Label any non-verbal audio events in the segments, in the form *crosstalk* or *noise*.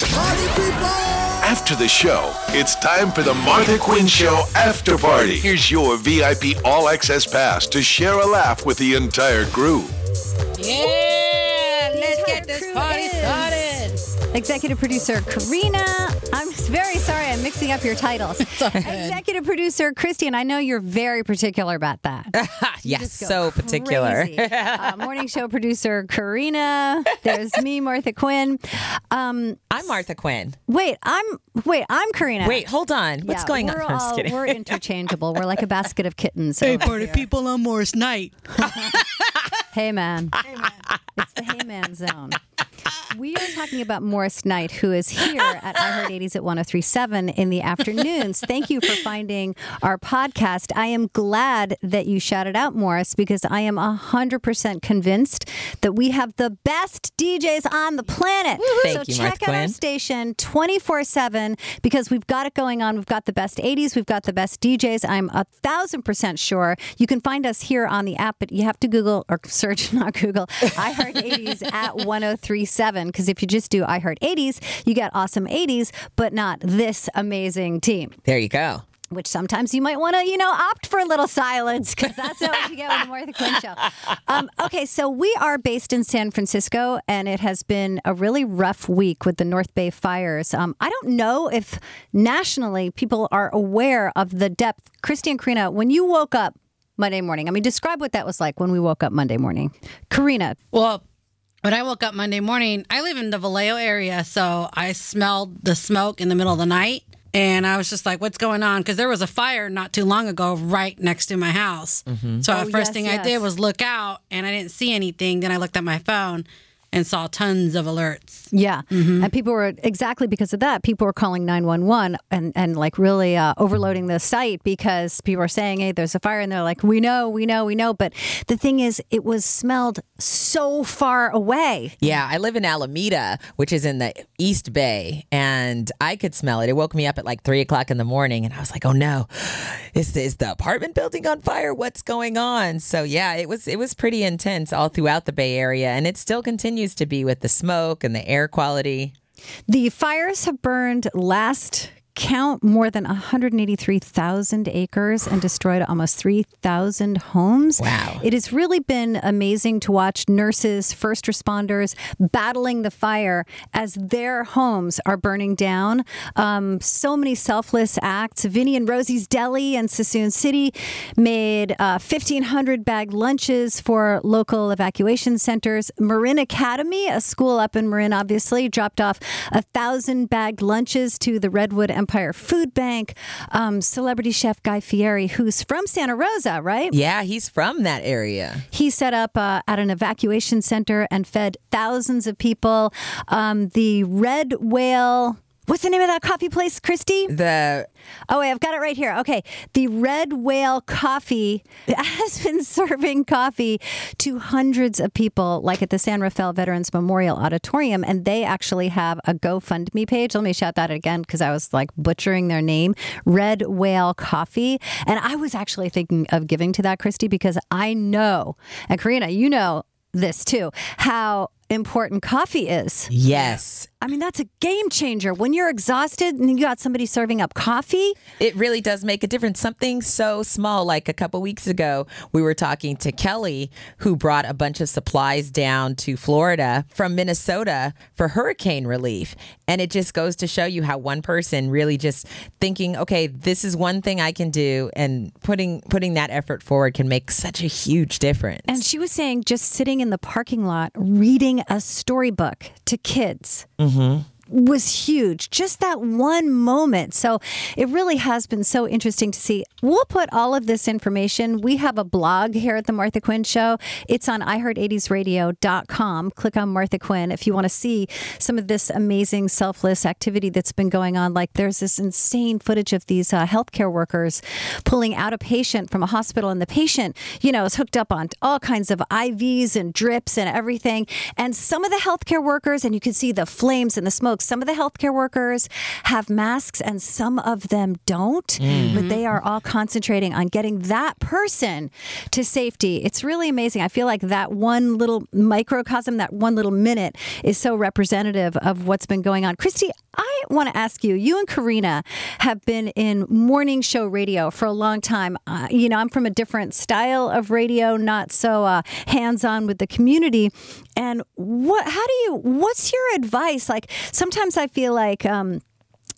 After the show, it's time for the Martha Quinn Show after party. Here's your VIP all access pass to share a laugh with the entire crew. Yeah, let's get this party started. Executive producer Karina. I'm *laughs* very sorry I'm mixing up your titles. Executive producer Christy, and I know you're very particular about that. *laughs* yes, so particular. *laughs* uh, morning show producer Karina. There's me, Martha Quinn. Um, I'm Martha Quinn. Wait, I'm wait, I'm Karina. Wait, hold on. What's Yeah, going on? we're I'm just all- kidding. We're interchangeable. We're like a basket of kittens. Hey, over party here. people on Morris Night. Hey man. Hey man. It's the Hey Man Zone. We are talking about Morris Knight, who is here at iHeart 80s at 1037 in the afternoons. Thank you for finding our podcast. I am glad that you shouted out Morris because I am 100% convinced that we have the best DJs on the planet. Thank so you, check Martha out our station 24 7 because we've got it going on. We've got the best 80s, we've got the best DJs. I'm a thousand percent sure. You can find us here on the app, but you have to Google or search, *laughs* not Google, iHeart 80s at 1037 because if you just do iHeart 80s, you get awesome 80s, but not this amazing team. There you go. Which sometimes you might want to, you know, opt for a little silence because that's not what you get with the Martha Quinn show. Um, okay, so we are based in San Francisco, and it has been a really rough week with the North Bay fires. Um, I don't know if nationally people are aware of the depth. Christy and Karina, when you woke up Monday morning, I mean, describe what that was like when we woke up Monday morning. Karina, Well, when I woke up Monday morning, I live in the Vallejo area, so I smelled the smoke in the middle of the night. And I was just like, what's going on? Because there was a fire not too long ago right next to my house. Mm-hmm. So Oh, the first yes, thing yes. I did was look out and I didn't see anything. Then I looked at my phone and saw tons of alerts. Yeah. And people were exactly because of that, people were calling 911 and, and like really uh, overloading the site because people were saying, hey, there's a fire. And they're like, we know, we know, we know. But the thing is, it was smelled so far away. Yeah, I live in Alameda, which is in the East Bay, and I could smell it. It woke me up at like three o'clock in the morning, and I was like, "Oh no, is is the apartment building on fire? What's going on?" So yeah, it was it was pretty intense all throughout the Bay Area, and it still continues to be with the smoke and the air quality. The fires have burned last count more than 183,000 acres and destroyed almost 3,000 homes. Wow. It has really been amazing to watch nurses, first responders battling the fire as their homes are burning down. Um, so many selfless acts. Vinny and Rosie's Deli in Suisun City made uh, 1,500 bag lunches for local evacuation centers. Marin Academy, a school up in Marin, obviously, dropped off a thousand bag lunches to the Redwood Empire Food Bank. Um, celebrity chef Guy Fieri, who's from Santa Rosa, right? Yeah, he's from that area. He set up uh, at an evacuation center and fed thousands of people. Um, the Red Whale. What's the name of that coffee place, Christy? The Oh, wait, I've got it right here. Okay. The Red Whale Coffee has *laughs* been serving coffee to hundreds of people, like at the San Rafael Veterans Memorial Auditorium. And they actually have a GoFundMe page. Let me shout that again because I was like butchering their name Red Whale Coffee. And I was actually thinking of giving to that, Christy, because I know, and Karina, you know this too, how important coffee is. yes, I mean, that's a game changer. When you're exhausted and you got somebody serving up coffee, It really does make a difference. Something so small, like a couple weeks ago, we were talking to Kelly, who brought a bunch of supplies down to Florida from Minnesota for hurricane relief. And it just goes to show you how one person really just thinking, okay, this is one thing I can do, and putting putting that effort forward can make such a huge difference. And she was saying just sitting in the parking lot reading a storybook to kids. Mm-hmm. Was huge. Just that one moment. So it really has been so interesting to see. We'll put all of this information. We have a blog here at the Martha Quinn Show. It's on iHeart80sRadio.com. Click on Martha Quinn if you want to see some of this amazing selfless activity that's been going on. Like there's this insane footage of these uh, healthcare workers pulling out a patient from a hospital, and the patient, you know, is hooked up on all kinds of IVs and drips and everything. And some of the healthcare workers, and you can see the flames and the smoke, some of the healthcare workers have masks and some of them don't, but they are all concentrating on getting that person to safety. It's really amazing. I feel like that one little microcosm, that one little minute is so representative of what's been going on. Christy, I want to ask you, you and Karina have been in morning show radio for a long time. Uh, you know, I'm from a different style of radio, not so uh, hands on with the community. And what, how do you, what's your advice? Like sometimes I feel like, um,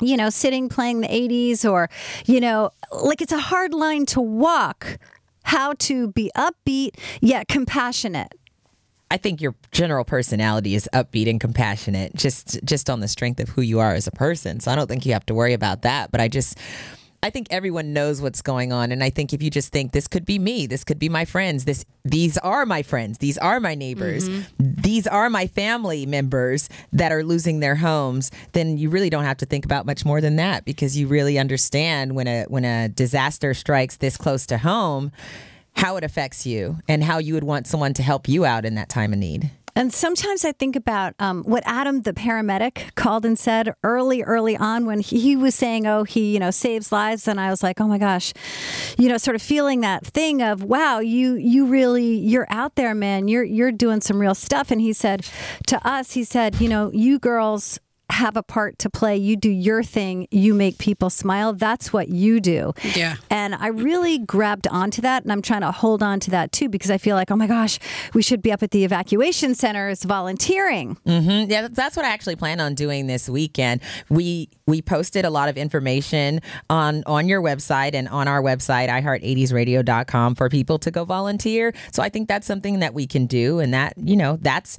you know, sitting playing the 80s or, you know, like it's a hard line to walk how to be upbeat yet compassionate. I think your general personality is upbeat and compassionate, just just on the strength of who you are as a person. So I don't think you have to worry about that. But I just I think everyone knows what's going on, and I think if you just think this could be me, this could be my friends, this these are my friends, these are my neighbors, these are my family members that are losing their homes, then you really don't have to think about much more than that because you really understand when a when a disaster strikes this close to home, how it affects you and how you would want someone to help you out in that time of need. And sometimes I think about um, what Adam, the paramedic, called and said early, early on when he, he was saying, "Oh, he you know saves lives," and I was like, "Oh my gosh," you know, sort of feeling that thing of, "Wow, you you really you're out there, man. You're you're doing some real stuff." And he said to us, he said, "You know, you girls." Have a part to play. You do your thing. You make people smile. That's what you do. Yeah. And I really grabbed onto that and I'm trying to hold on to that too because I feel like, oh my gosh, we should be up at the evacuation centers volunteering. Mm, Yeah, that's what I actually plan on doing this weekend. We we posted a lot of information on on your website and on our website iheart80sradio.com for people to go volunteer. So I think that's something that we can do and that, you know, that's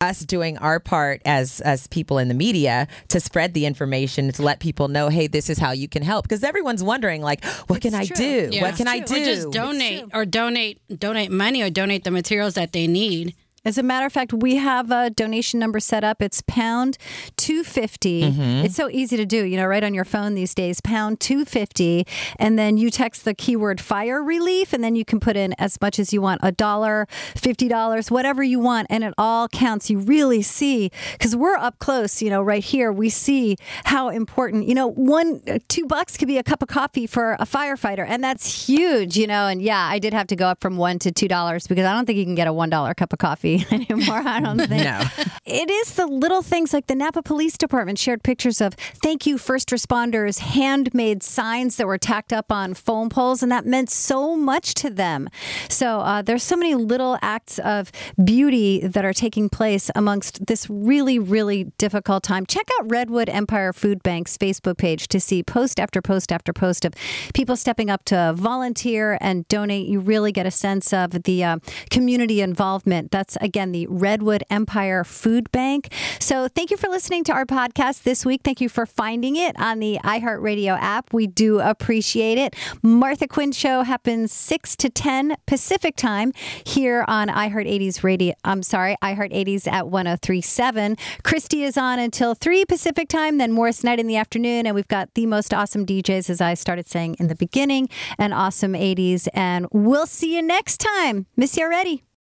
us doing our part as as people in the media to spread the information to let people know hey this is how you can help. Because everyone's wondering like what can i do? Yeah. what can i do Or just donate or donate donate money or donate the materials that they need. As a matter of fact, we have a donation number set up. It's pound 250. It's so easy to do, you know, right on your phone these days, pound 250. And then you text the keyword fire relief, and then you can put in as much as you want a dollar, $50, whatever you want. And it all counts. You really see, because we're up close, you know, right here, we see how important, you know, one, uh, two bucks could be a cup of coffee for a firefighter. And that's huge, you know. And yeah, I did have to go up from one to two dollars because I don't think you can get a one dollar cup of coffee *laughs* anymore. I don't think. No. *laughs* It is the little things like the Napa Police Department shared pictures of thank you first responders handmade signs that were tacked up on phone poles, and that meant so much to them. So uh, there's so many little acts of beauty that are taking place amongst this really, really difficult time. Check out Redwood Empire Food Bank's Facebook page to see post after post after post of people stepping up to volunteer and donate. You really get a sense of the uh, community involvement. That's again the Redwood Empire Food Bank. So thank you for listening to our podcast this week. Thank you for finding it on the iHeartRadio app. We do appreciate it. Martha Quinn Show happens 6 to 10 Pacific time here on iHeart 80s Radio. I'm sorry, iHeart 80s at 1037. Christy is on until 3 Pacific time, then Morris Night in the afternoon. And we've got the most awesome DJs, as I started saying in the beginning, and awesome 80s. And we'll see you next time. Miss you already.